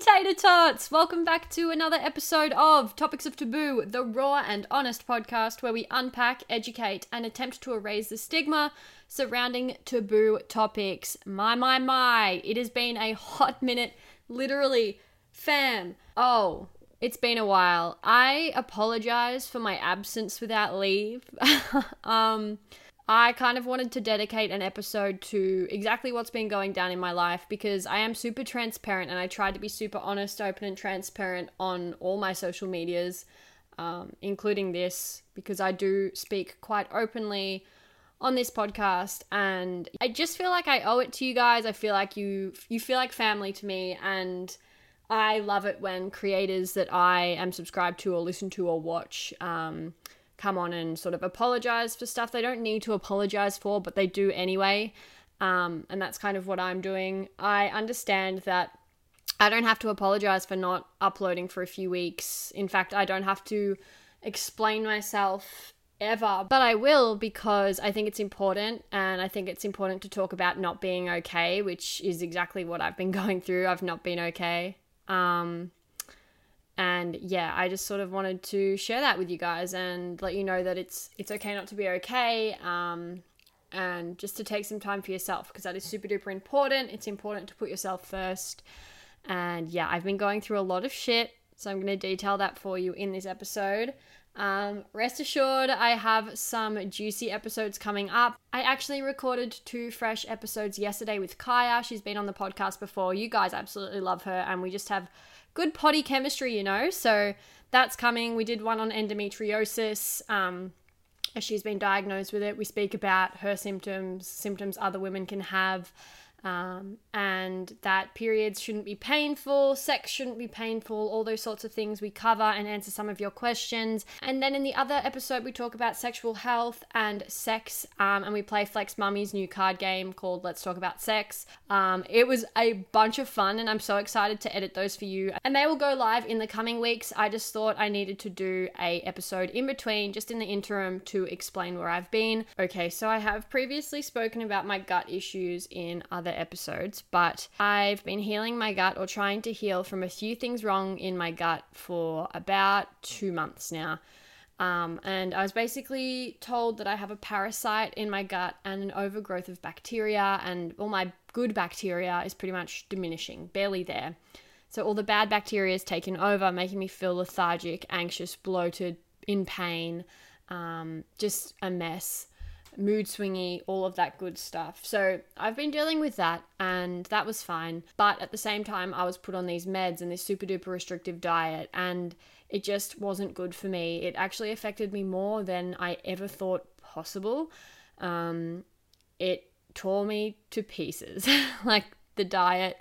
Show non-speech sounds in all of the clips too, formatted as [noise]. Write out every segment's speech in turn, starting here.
Tater Tots! Welcome back to another episode of Topics of Taboo, the raw and honest podcast where we unpack, educate, and attempt to erase the stigma surrounding taboo topics. My, my, my, it has been a hot minute, literally. Fam, oh, it's been a while. I apologize for my absence without leave. [laughs] um, I kind of wanted to dedicate an episode to exactly what's been going down in my life because I am super transparent and I tried to be super honest, open, and transparent on all my social medias, um, including this, because I do speak quite openly on this podcast and I just feel like I owe it to you guys. I feel like you you feel like family to me and I love it when creators that I am subscribed to or listen to or watch um, come on and sort of apologize for stuff they don't need to apologize for, but they do anyway. Um, and that's kind of what I'm doing. I understand that I don't have to apologize for not uploading for a few weeks. In fact, I don't have to explain myself ever, but I will because I think it's important and I think it's important to talk about not being okay, which is exactly what I've been [laughs] going through. I've not been okay. Um, and yeah i just sort of wanted to share that with you guys and let you know that it's it's okay not to be okay um, and just to take some time for yourself because that is super duper important it's important to put yourself first and yeah i've been going through a lot of shit so i'm going to detail that for you in this episode um, rest assured, I have some juicy episodes coming up. I actually recorded two fresh episodes yesterday with Kaya. She's been on the podcast before. You guys absolutely love her, and we just have good potty chemistry, you know. So that's coming. We did one on endometriosis. Um, as she's been diagnosed with it, we speak about her symptoms, symptoms other women can have, um, and that periods shouldn't be painful, sex shouldn't be painful, all those sorts of things we cover and answer some of your questions. And then in the other episode, we talk about sexual health and sex, um, and we play Flex Mami's new card game called Let's Talk About Sex. Um, it was a bunch of fun, and I'm so excited to edit those for you. And they will go live in the coming weeks. I just thought I needed to do a episode in between, just in the interim, to explain where I've been. Okay, so I have previously spoken about my gut issues in other other episodes, but I've been healing my gut or trying to heal from a few things wrong in my gut for about two months now. Um, and I was basically told that I have a parasite in my gut and an overgrowth of bacteria, and all my good bacteria is pretty much diminishing, barely there. So all the bad bacteria is taken over, making me feel lethargic, anxious, bloated, in pain, um, just a mess mood swingy, all of that good stuff. So I've been dealing with that and that was fine. But at the same time, I was put on these meds and this super duper restrictive diet and it just wasn't good for me. It actually affected me more than I ever thought possible. Um, it tore me to pieces. [laughs] like the diet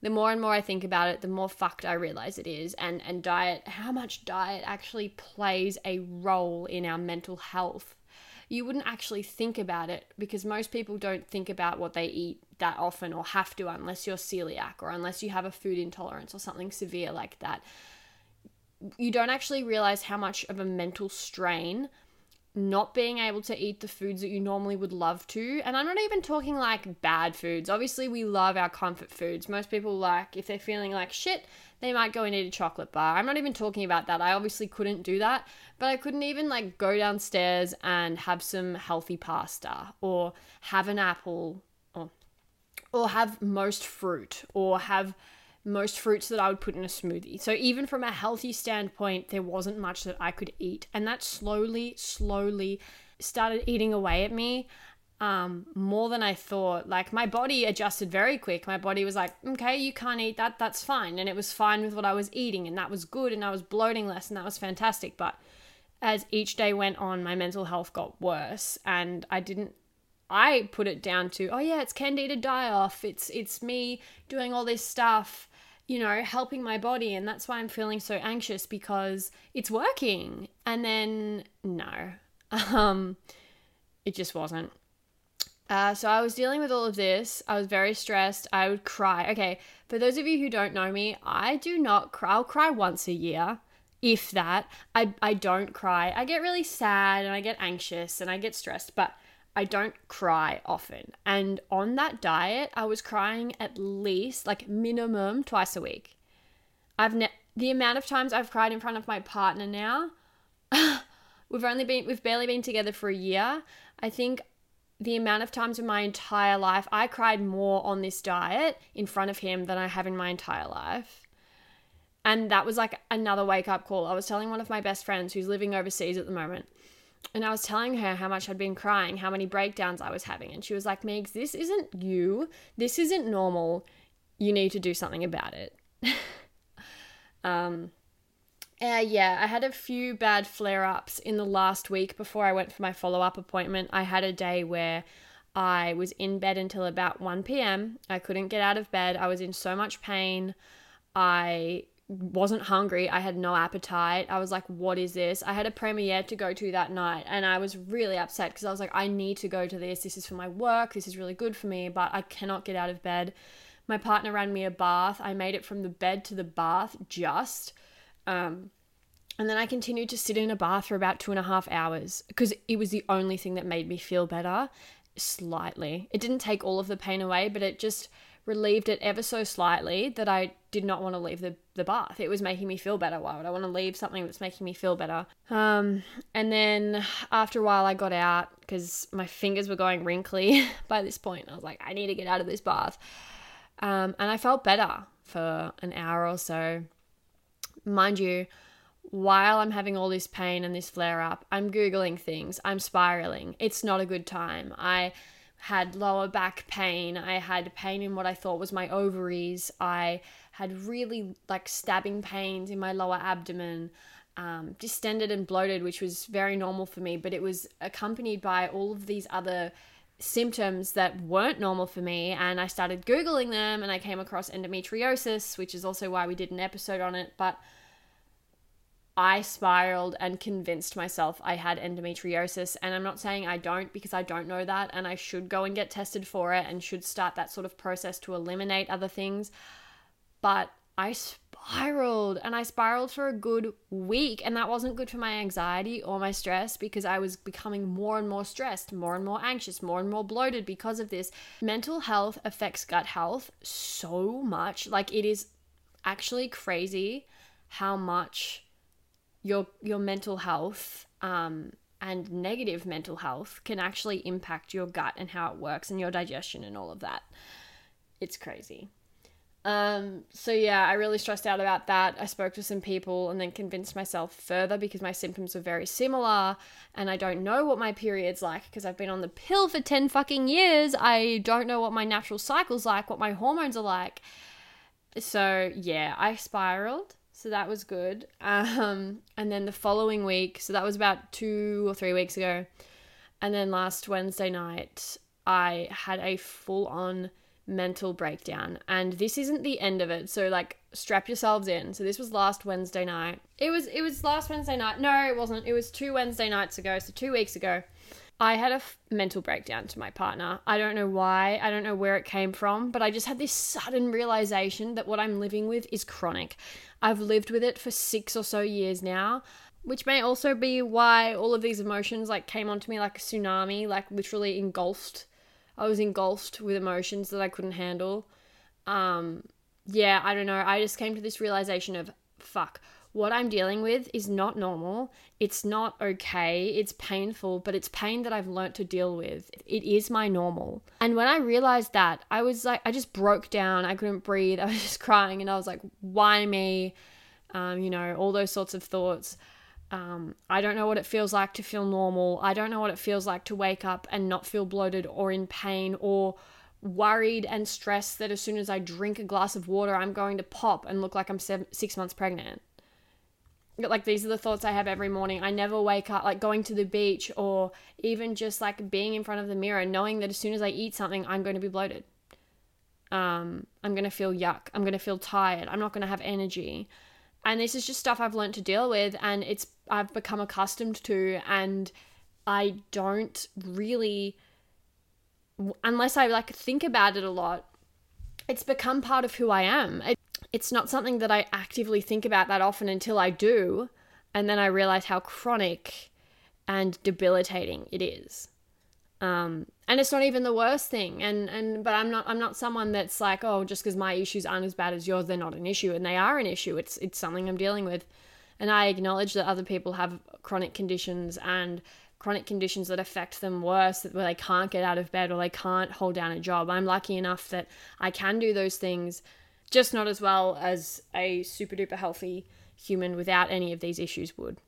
the more and more I think about it, the more fucked I realize it is. And and diet, how much diet actually plays a role in our mental health you wouldn't actually think about it because most people don't think about what they eat that often or have to unless you're celiac or unless you have a food intolerance or something severe like that. You don't actually realize how much of a mental strain not being able to eat the foods that you normally would love to. And I'm not even talking like bad foods. Obviously, we love our comfort foods. Most people like, if they're feeling like shit, they might go and eat a chocolate bar. I'm not even talking about that. I obviously couldn't do that, but I couldn't even like go downstairs and have some healthy pasta or have an apple or or have most fruit or have most fruits that I would put in a smoothie. So even from a healthy standpoint, there wasn't much that I could eat, and that slowly slowly started eating away at me um, more than I thought. Like my body adjusted very quick. My body was like, okay, you can't eat that. That's fine. And it was fine with what I was eating. And that was good. And I was bloating less. And that was fantastic. But as each day went on, my mental health got worse. And I didn't, I put it down to, oh yeah, it's candida die off. It's, it's me doing all this stuff, you know, helping my body. And that's why I'm feeling so anxious because it's working. And then no, [laughs] um, it just wasn't. Uh, so I was dealing with all of this. I was very stressed. I would cry. Okay, for those of you who don't know me, I do not cry. I'll cry once a year, if that. I, I don't cry. I get really sad and I get anxious and I get stressed, but I don't cry often. And on that diet, I was crying at least, like minimum, twice a week. I've ne- the amount of times I've cried in front of my partner now. [laughs] we've only been we've barely been together for a year. I think the amount of times in my entire life I cried more on this diet in front of him than I have in my entire life. And that was like another wake up call. I was telling one of my best friends who's living overseas at the moment, and I was telling her how much I'd been crying, how many breakdowns I was having. And she was like, Megs, this isn't you. This isn't normal. You need to do something about it. [laughs] um, uh, yeah, I had a few bad flare ups in the last week before I went for my follow up appointment. I had a day where I was in bed until about 1 p.m. I couldn't get out of bed. I was in so much pain. I wasn't hungry. I had no appetite. I was like, what is this? I had a premiere to go to that night and I was really upset because I was like, I need to go to this. This is for my work. This is really good for me, but I cannot get out of bed. My partner ran me a bath. I made it from the bed to the bath just. Um, and then I continued to sit in a bath for about two and a half hours because it was the only thing that made me feel better slightly. It didn't take all of the pain away, but it just relieved it ever so slightly that I did not want to leave the, the bath. It was making me feel better. Why would I want to leave something that's making me feel better? Um, and then after a while, I got out because my fingers were going wrinkly [laughs] by this point. I was like, I need to get out of this bath. Um, and I felt better for an hour or so. Mind you, while I'm having all this pain and this flare up, I'm Googling things, I'm spiraling. It's not a good time. I had lower back pain. I had pain in what I thought was my ovaries. I had really like stabbing pains in my lower abdomen. Um, distended and bloated, which was very normal for me, but it was accompanied by all of these other symptoms that weren't normal for me and I started googling them and I came across endometriosis which is also why we did an episode on it but I spiraled and convinced myself I had endometriosis and I'm not saying I don't because I don't know that and I should go and get tested for it and should start that sort of process to eliminate other things but I spiraled and I spiraled for a good week. And that wasn't good for my anxiety or my stress because I was becoming more and more stressed, more and more anxious, more and more bloated because of this. Mental health affects gut health so much. Like it is actually crazy how much your your mental health um, and negative mental health can actually impact your gut and how it works and your digestion and all of that. It's crazy. Um, so yeah, I really stressed out about that. I spoke to some people and then convinced myself further because my symptoms are very similar and I don't know what my period's like because I've been on the pill for 10 fucking years. I don't know what my natural cycle's like, what my hormones are like. So yeah, I spiraled. So that was good. [laughs] Um, and then the following week, so that was about two or three weeks ago. And then last Wednesday night, I had a full on mental breakdown. And this isn't the end of it. So like strap yourselves in. So this was last Wednesday night. It was it was last Wednesday night. No, it wasn't. It was two Wednesday nights ago, so 2 weeks ago. I had a f- mental breakdown to my partner. I don't know why, I don't know where it came from, but I just had this sudden realization that what I'm living with is chronic. I've lived with it for 6 or so years now which may also be why all of these emotions like came onto me like a tsunami like literally engulfed I was engulfed with emotions that I couldn't handle. Um, yeah, I don't know. I just came to this realization of fuck, what I'm dealing with is not normal. It's not okay. It's painful, but it's pain that I've learnt to deal with. It is my normal. And when I realized that, I was like, I just broke down. I couldn't breathe. [laughs] I was just crying and I was like, why me? Um, you know, all those sorts of thoughts. Um, I don't know what it feels like to feel normal. I don't know what it feels like to wake up and not feel bloated or in pain or worried and stressed that as soon as I drink a glass of water, I'm going to pop and look like I'm seven, six months pregnant. Like, these are the thoughts I have every morning. I never wake up, like going to the beach or even just like being in front of the mirror, knowing that as soon as I eat something, I'm going to be bloated. Um, I'm going to feel yuck. I'm going to feel tired. I'm not going to have energy and this is just stuff I've learned to deal with and it's I've become accustomed to and I don't really unless I like think about it a lot it's become part of who I am. It, it's not something that I actively think about that often until I do and then I realize how chronic and debilitating it is Um, and it's not even the worst thing. And and but I'm not I'm not someone that's like, oh, just because my issues aren't as bad as yours, they're not an issue, and they are an issue. It's it's something I'm dealing with, and I acknowledge that other people have chronic conditions and chronic conditions that affect them worse, where they can't get out of bed or they can't hold down a job. I'm lucky enough that I can do those things, just not as well as a super duper healthy human without any of these issues would.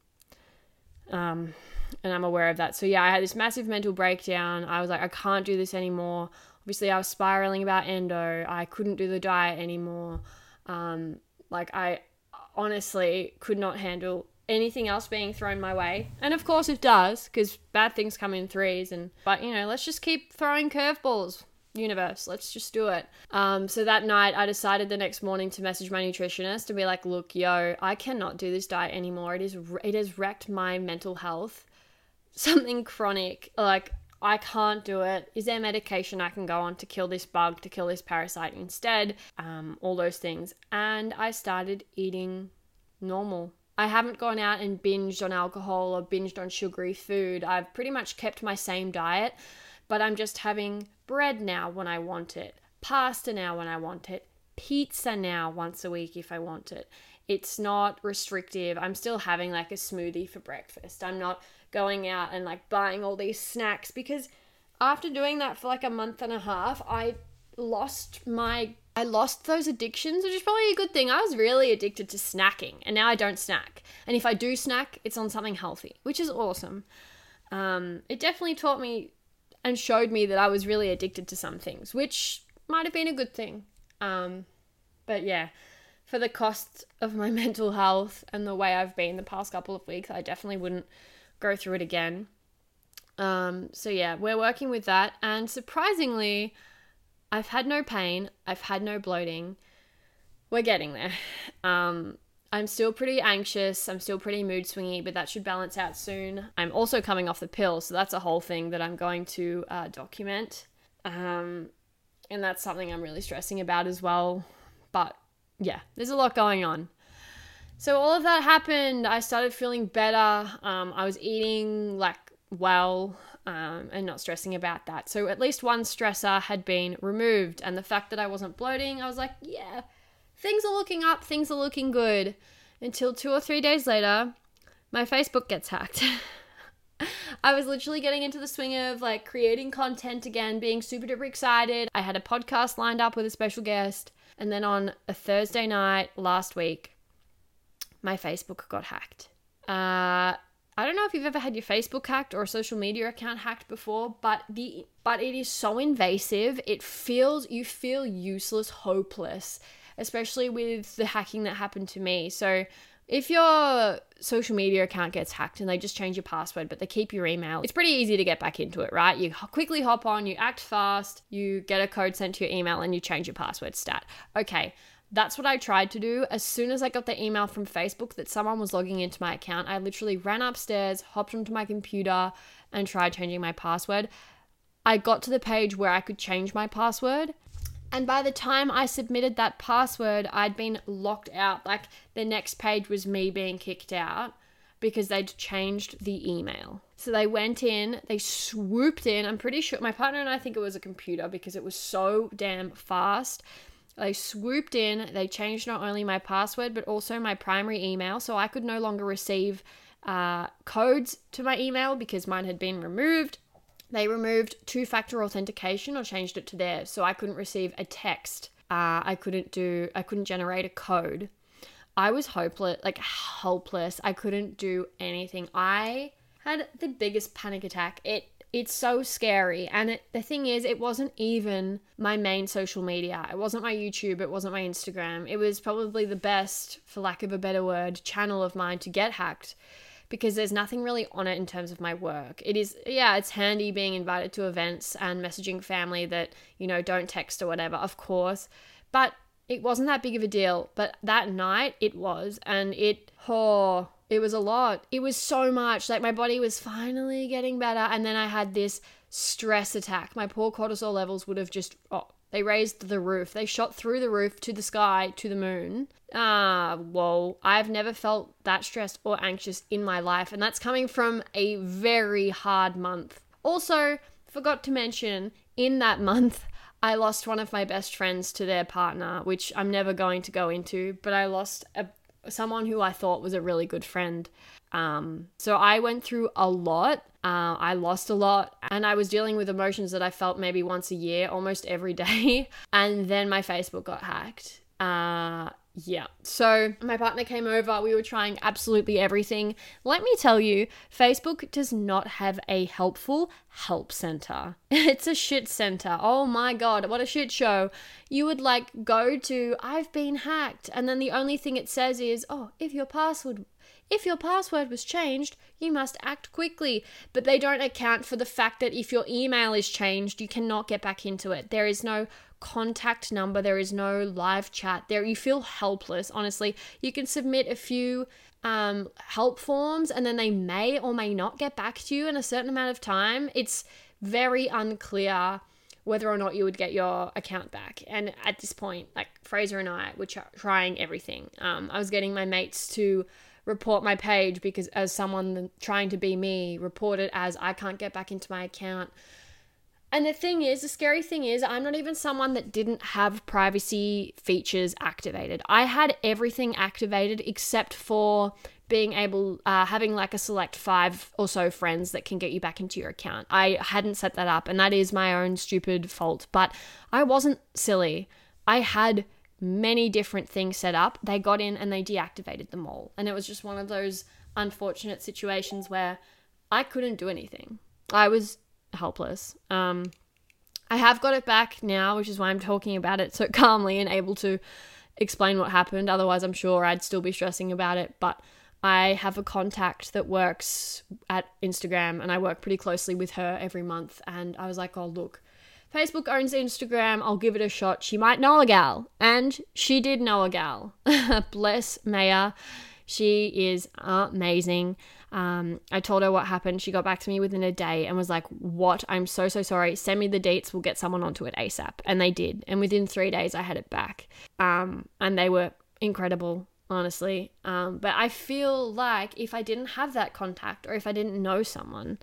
Um, and I'm aware of that. So yeah, I had this massive mental breakdown. I was like, I can't do this anymore. Obviously, I was spiraling about endo. I couldn't do the diet anymore. Um, like I honestly could not handle anything else being thrown my way. And of course it does, because bad things come in threes. And but you know, let's just keep throwing curveballs universe let's just do it um, so that night i decided the next morning to message my nutritionist and be like look yo i cannot do this diet anymore it is it has wrecked my mental health something chronic like I can't do it. Is there medication I can go on to kill this bug, to kill this parasite instead? Um, all those things. And I started eating normal. I haven't gone out and binged on alcohol or binged on sugary food. I've pretty much kept my same diet, but I'm just having bread now when I want it, pasta now when I want it, pizza now once a week if I want it. It's not restrictive. I'm still having like a smoothie for breakfast. I'm not going out and like buying all these snacks because after doing that for like a month and a half, I lost my I lost those addictions, which is probably a good thing. I was really addicted to snacking, and now I don't snack. And if I do snack, it's on something healthy, which is awesome. Um, it definitely taught me and showed me that I was really addicted to some things, which might have been a good thing. Um, but yeah, for the cost of my [laughs] mental health and the way I've been the past couple of weeks, I definitely wouldn't go through it again. Um, so yeah, we're working with that, and surprisingly, I've had no pain. I've had no bloating. We're getting there. Um, I'm still pretty anxious. I'm still pretty mood swingy, but that should balance out soon. I'm also coming off the pill, so that's a whole thing that I'm going to uh, document. Um, and that's something I'm really stressing about as well. But yeah, there's a lot going on. So all of that happened. I started feeling better. Um, I was eating like well um, and not stressing about that. So at least one stressor had been removed. And the fact that I wasn't bloating, I was like, yeah, things are looking up, things are looking good. Until two or three days later, my Facebook gets hacked. [laughs] I was literally getting into the swing of like creating content again, being super duper excited. I had a podcast lined up with a special guest. And then on a Thursday night last week, my Facebook got hacked. Uh, I don't know if you've ever had your Facebook hacked or a social media account hacked before, but the but it is so invasive. It feels you feel useless, hopeless, especially with the hacking that happened to me. So if your social media account gets hacked and they just change your password but they keep your email it's pretty easy to get back into it right you quickly hop on you act fast you get a code sent to your email and you change your password stat okay that's what I tried to do. As soon as I got the email from Facebook that someone was logging into my account, I literally ran upstairs, hopped onto my computer, and tried changing my password. I got to the page where I could change my password. And by the time I submitted that password, I'd been locked out. Like the next page was me being kicked out because they'd changed the email. So they went in, they swooped in. I'm pretty sure my partner and I think it was a computer because it was so damn fast. They swooped in, they changed not only my password, but also my primary email. So I could no longer receive uh, codes to my email because mine had been removed. They removed two factor authentication or changed it to theirs. So I couldn't receive a text. Uh, I couldn't do, I couldn't generate a code. I was hopeless, like helpless. I couldn't do anything. I had the biggest panic attack. It it's so scary. And it, the thing is, it wasn't even my main social media. It wasn't my YouTube. It wasn't my Instagram. It was probably the best, for lack of a better word, channel of mine to get hacked because there's nothing really on it in terms of my work. It is, yeah, it's handy being invited to events and messaging family that, you know, don't text or whatever, of course. But it wasn't that big of a deal. But that night it was. And it, oh, it was a lot. It was so much. Like my body was finally getting better. And then I had this stress attack. My poor cortisol levels would have just, oh, they raised the roof. They shot through the roof to the sky, to the moon. Ah, whoa. I've never felt that stressed or anxious in my life. And that's coming from a very hard month. Also, forgot to mention in that month, I lost one of my best friends to their partner, which I'm never going to go into, but I lost a, someone who I thought was a really good friend. Um, so I went through a lot. Uh, I lost a lot, and I was dealing with emotions that I felt maybe once a year, almost every [laughs] day. And then my Facebook got hacked. Uh, yeah. So my partner came over. We were trying absolutely everything. Let me tell you, Facebook does not have a helpful help center. [laughs] It's a shit center. Oh my god, what a shit show. You would like go to I've been hacked and then the only thing it says is, "Oh, if your password if your password was changed, you must act quickly. But they don't account for the fact that if your email is changed, you cannot get back into it. There is no contact number, there is no live chat. There you feel helpless, honestly. You can submit a few um, help forms and then they may or may not get back to you in a certain amount of time. It's very unclear whether or not you would get your account back. And at this point, like Fraser and I were trying everything. Um, I was getting my mates to report my page because as someone trying to be me report it as I can't get back into my account. And the thing is, the scary thing is, I'm not even someone that didn't have privacy features activated. I had everything activated except for being able, uh, having like a select five or so friends that can get you back into your account. I hadn't set that up, and that is my own stupid fault, but I wasn't silly. I had many different things set up. They got in and they deactivated them all. And it was just one of those unfortunate situations where I couldn't do anything. I was helpless. Um, I have got it back now, which is why I'm talking about it so [laughs] calmly and able to explain what happened. Otherwise, I'm sure I'd still be stressing about it. But I have a contact that works at Instagram and I work pretty closely with her every month. And I was like, oh, look, Facebook owns Instagram. I'll give it a shot. She might know a gal. And she did know a gal. [laughs] Bless Maya. She is amazing. Um, I told her what happened. She got back to me within a day and was like, What? I'm so, so sorry. Send me the dates. We'll get someone onto it ASAP. And they did. And within three days, I had it back. Um, and they were incredible, honestly. Um, but I feel like if I didn't have that contact or if I didn't know someone,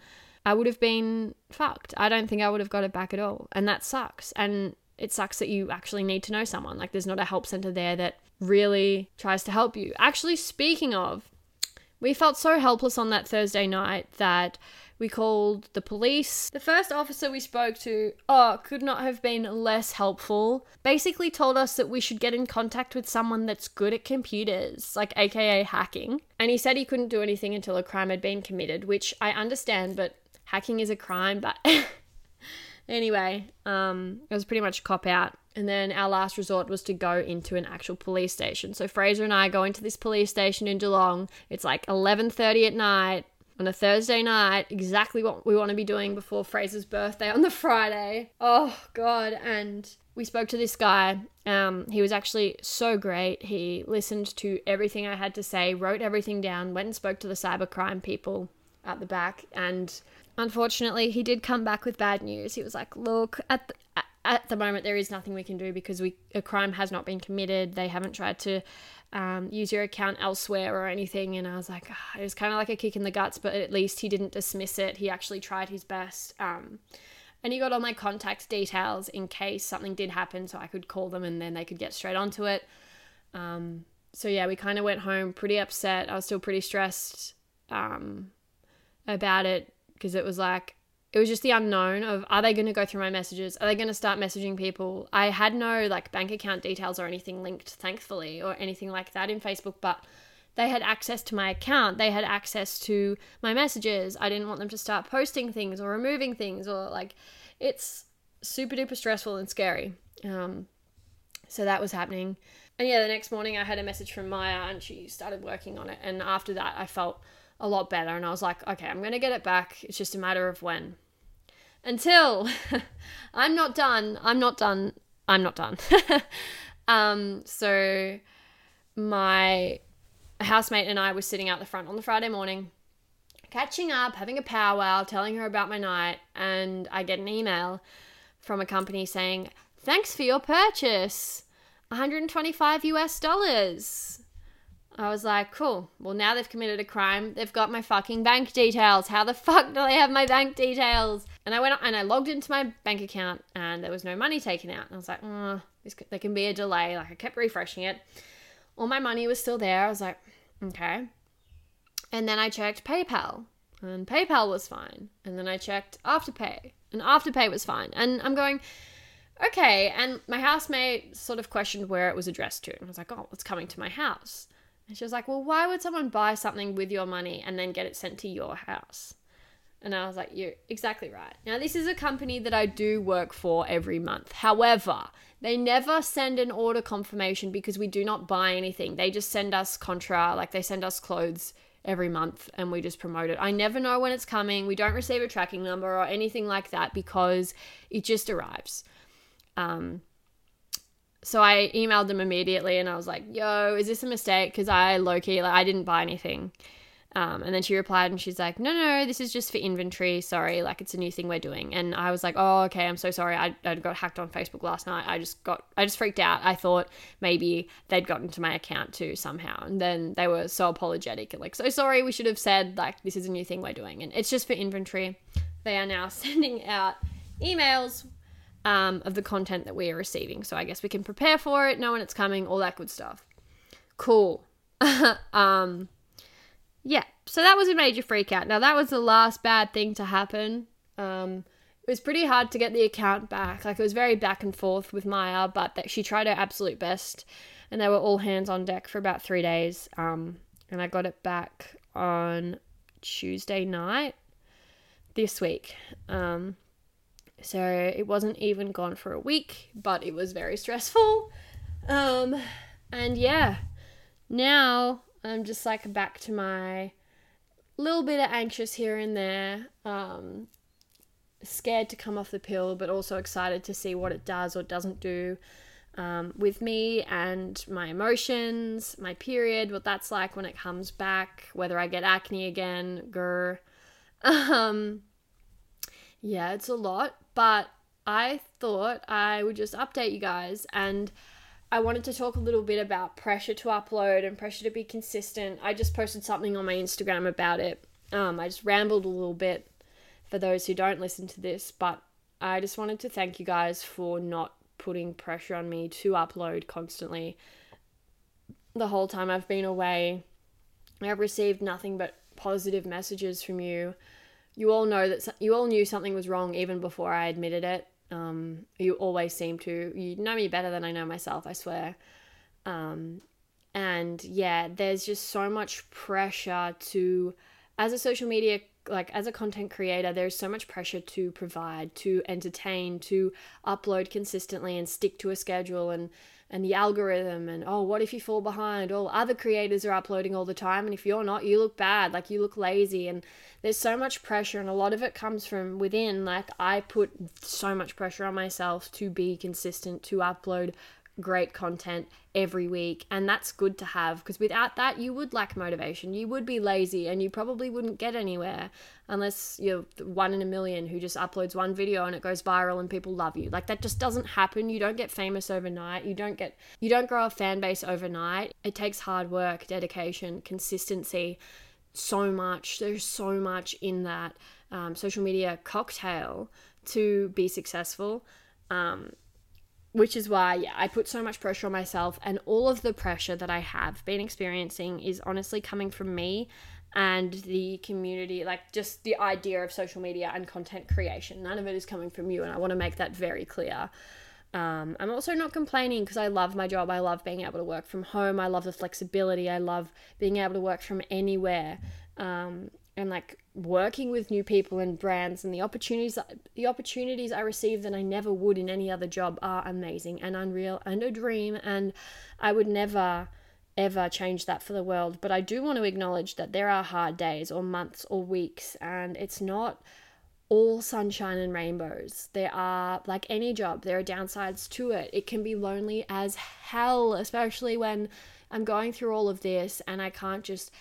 I would have been fucked. I don't think I would have got it back at all. And that sucks. And it sucks that you actually need to know someone. Like, there's not a help center there that really tries to help you. Actually, speaking of, we felt so helpless on that Thursday night that we called the police. The first officer we spoke to, oh, could not have been less helpful. Basically told us that we should get in contact with someone that's good at computers, like aka hacking. And he said he couldn't do anything until a crime had been committed, which I understand, but hacking is a crime, but [laughs] anyway, um, it was pretty much cop out. And then our last resort was to go into an actual police station. So Fraser and I go into this police station in Geelong. It's like 11:30 at night on a Thursday night, exactly what we want to be doing before Fraser's birthday on the Friday. Oh god, and we spoke to this guy. Um, he was actually so great. He listened to everything I had to say, wrote everything down, went and spoke to the cybercrime people at the back, and unfortunately, he did come back with bad news. He was like, "Look, at the, at the moment, there is nothing we can do because we a crime has not been committed. They haven't tried to um, use your account elsewhere or anything." And I was like, oh, it was kind of like a kick in the guts, but at least he didn't dismiss it. He actually tried his best. Um, and he got all my contact details in case something did happen, so I could call them and then they could get straight onto it. Um, so yeah, we kind of went home pretty upset. I was still pretty stressed um, about it because it was like it was just the unknown of are they going to go through my messages? Are they going to start messaging people? I had no like bank account details or anything linked, thankfully, or anything like that in Facebook, but they had access to my account. They had access to my messages. I didn't want them to start posting things or removing things or like it's super duper stressful and scary. Um, so that was happening. And yeah, the next morning I had a message from Maya and she started working on it. And after that, I felt a lot better. And I was like, okay, I'm going to get it back. It's just a matter of when. Until [laughs] I'm not done. I'm not done. I'm not done. [laughs] um, so my housemate and I were sitting out the front on the Friday morning, catching up, having a powwow, telling her about my night, and I get an email from a company saying, Thanks for your purchase. 125 US dollars. I was like, cool. Well, now they've committed a crime. They've got my fucking bank details. How the fuck do they have my bank details? And I went and I logged into my bank account and there was no money taken out. And I was like, oh, this, there can be a delay. Like I kept refreshing it. All my money was still there. I was like, okay. And then I checked PayPal and PayPal was fine. And then I checked Afterpay and Afterpay was fine. And I'm going, okay. And my housemate sort of questioned where it was addressed to. And I was like, oh, it's coming to my house. And she was like, well, why would someone buy something with your money and then get it sent to your house? And I was like, You're exactly right. Now, this is a company that I do work for every month. However, they never send an order confirmation because we do not buy anything. They just send us contra, like they send us clothes every month and we just promote it. I never know when it's coming. We don't receive a tracking number or anything like that because it just arrives. Um, so I emailed them immediately and I was like, yo, is this a mistake? Because I low key, like, I didn't buy anything. Um, and then she replied and she's like, no, no, this is just for inventory. Sorry, like it's a new thing we're doing. And I was like, oh, okay, I'm so sorry. I, I got hacked on Facebook last night. I just got, I just freaked out. I thought maybe they'd gotten to my account too somehow. And then they were so apologetic and like, so sorry, we should have said like, this is a new thing we're doing. And it's just for inventory. They are now [laughs] sending out emails um, of the content that we are receiving. So I guess we can prepare for it, know when it's coming, all that good stuff. Cool. [laughs] um, yeah, so that was a major freak out. Now, that was the last bad thing to happen. Um, it was pretty hard to get the account back. Like, it was very back and forth with Maya, but that she tried her absolute best. And they were all hands on deck for about three days. Um, and I got it back on Tuesday night this week. Um, so it wasn't even gone for a week, but it was very stressful. Um, and yeah, now I'm just like back to my little bit of anxious here and there. Um, scared to come off the pill, but also excited to see what it does or doesn't do um, with me and my emotions, my period, what that's like when it comes back, whether I get acne again, grr. [laughs] Um, yeah, it's a lot, but I thought I would just update you guys and I wanted to talk a little bit about pressure to upload and pressure to be consistent. I just posted something on my Instagram about it. Um, I just rambled a little bit for those who don't listen to this, but I just wanted to thank you guys for not putting pressure on me to upload constantly. The whole time I've been away, I've received nothing but positive messages from you. You all know that you all knew something was wrong even before I admitted it. Um, you always seem to. You know me better than I know myself, I swear. Um, and yeah, there's just so much pressure to, as a social media, like as a content creator, there's so much pressure to provide, to entertain, to upload consistently and stick to a schedule and and the algorithm and oh what if you fall behind? All other creators are uploading all the time and if you're not you look bad like you look lazy and there's so much pressure and a lot of it comes from within. Like i put so much pressure on myself to be consistent to upload great content every week and that's good to have because without that you would lack motivation. You would be lazy and you probably wouldn't get anywhere unless you're one in a million who just uploads one video and it goes viral and people love you. Like that just doesn't happen. You don't get famous overnight. You don't get you don't grow a fan base overnight. It takes hard work dedication consistency so much. There's so much in that um, social media cocktail to be successful. Um, which is why yeah i put so much pressure on myself and all of the pressure that i have been experiencing is honestly coming from me and the community like just the idea of social media and content creation. None of it is coming from you and i want to make that very clear. Um, i'm also not complaining because i love my job. I love being able to work from home. I love the flexibility. I love being able to work from anywhere. Um, and like working with new people and brands and the opportunities the opportunities I receive that I never would in any other job are amazing and unreal and a dream and I would never ever change that for the world but I do want to acknowledge that there are hard days or months or weeks and it's not all sunshine and rainbows. There are, like any job, there are downsides to it. It can be lonely as hell, especially when I'm going through all of this and I can't just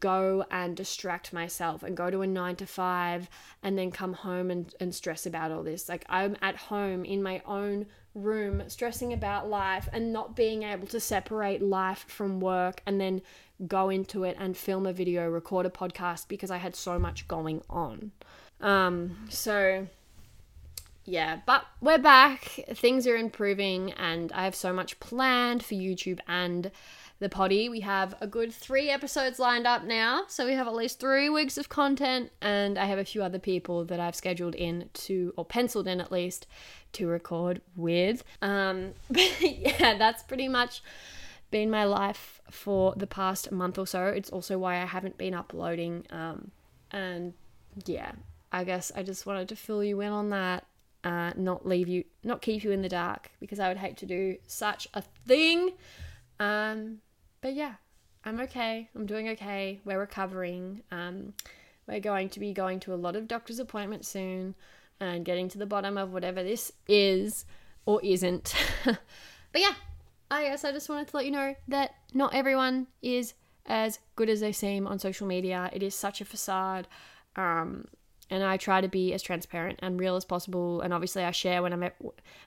go and distract myself and go to a nine to five and then come home and, and stress about all this. Like I'm at home in my own room stressing about life and not being able to separate life from work and then go into it and film a video, record a podcast because I had so much going on. Um, so yeah, but we're back. Things are improving, and I have so much planned for YouTube and the potty. We have a good three episodes lined up now, so we have at least three weeks of content, and I have a few other people that I've scheduled in to, or penciled in at least, to record with. Um, [laughs] but yeah, that's pretty much been my life for the past month or so. It's also why I haven't been uploading. Um, and yeah, I guess I just wanted to fill you in on that. Uh, not leave you, not keep you in the dark because I would hate to do such a thing. Um, but yeah, I'm okay. I'm doing okay. We're recovering. Um, we're going to be going to a lot of doctor's appointments soon and getting to the bottom of whatever this is or isn't. [laughs] but yeah, I guess I just wanted to let you know that not everyone is as good as they seem on social media. It is such a facade. Um, and I try to be as transparent and real as possible. And obviously, I share when I'm at,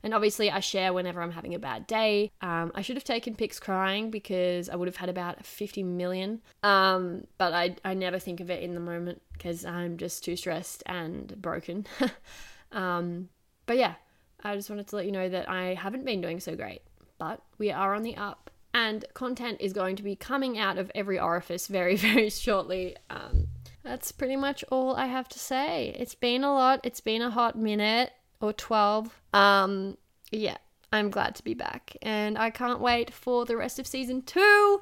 and obviously I share whenever I'm having a bad day. Um, I should have taken pics crying because I would have had about 50 million. Um, but I I never think of it in the moment because I'm just too stressed and broken. [laughs] um, but yeah, I just wanted to let you know that I haven't been doing so great, but we are on the up. And content is going to be coming out of every orifice very, [laughs] very shortly. Um, that's pretty much all I have to say. It's been a lot. It's been a hot minute or 12. Um yeah, I'm glad to be back and I can't wait for the rest of season 2.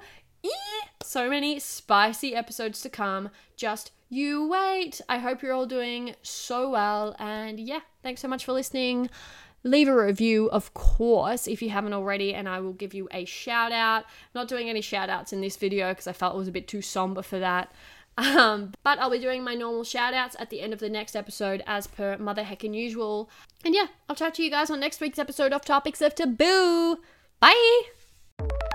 So many spicy episodes to come. Just you wait. I hope you're all doing so well and yeah, thanks so much for listening. Leave a review, of course, if you haven't already, and I will give you a shout out. Not doing any shout outs in this video because I felt it was a bit too somber for that. Um, but I'll be doing my normal shout outs at the end of the next episode as per mother heckin' usual. And yeah, I'll chat to you guys on next week's episode of Topics of Taboo. Bye!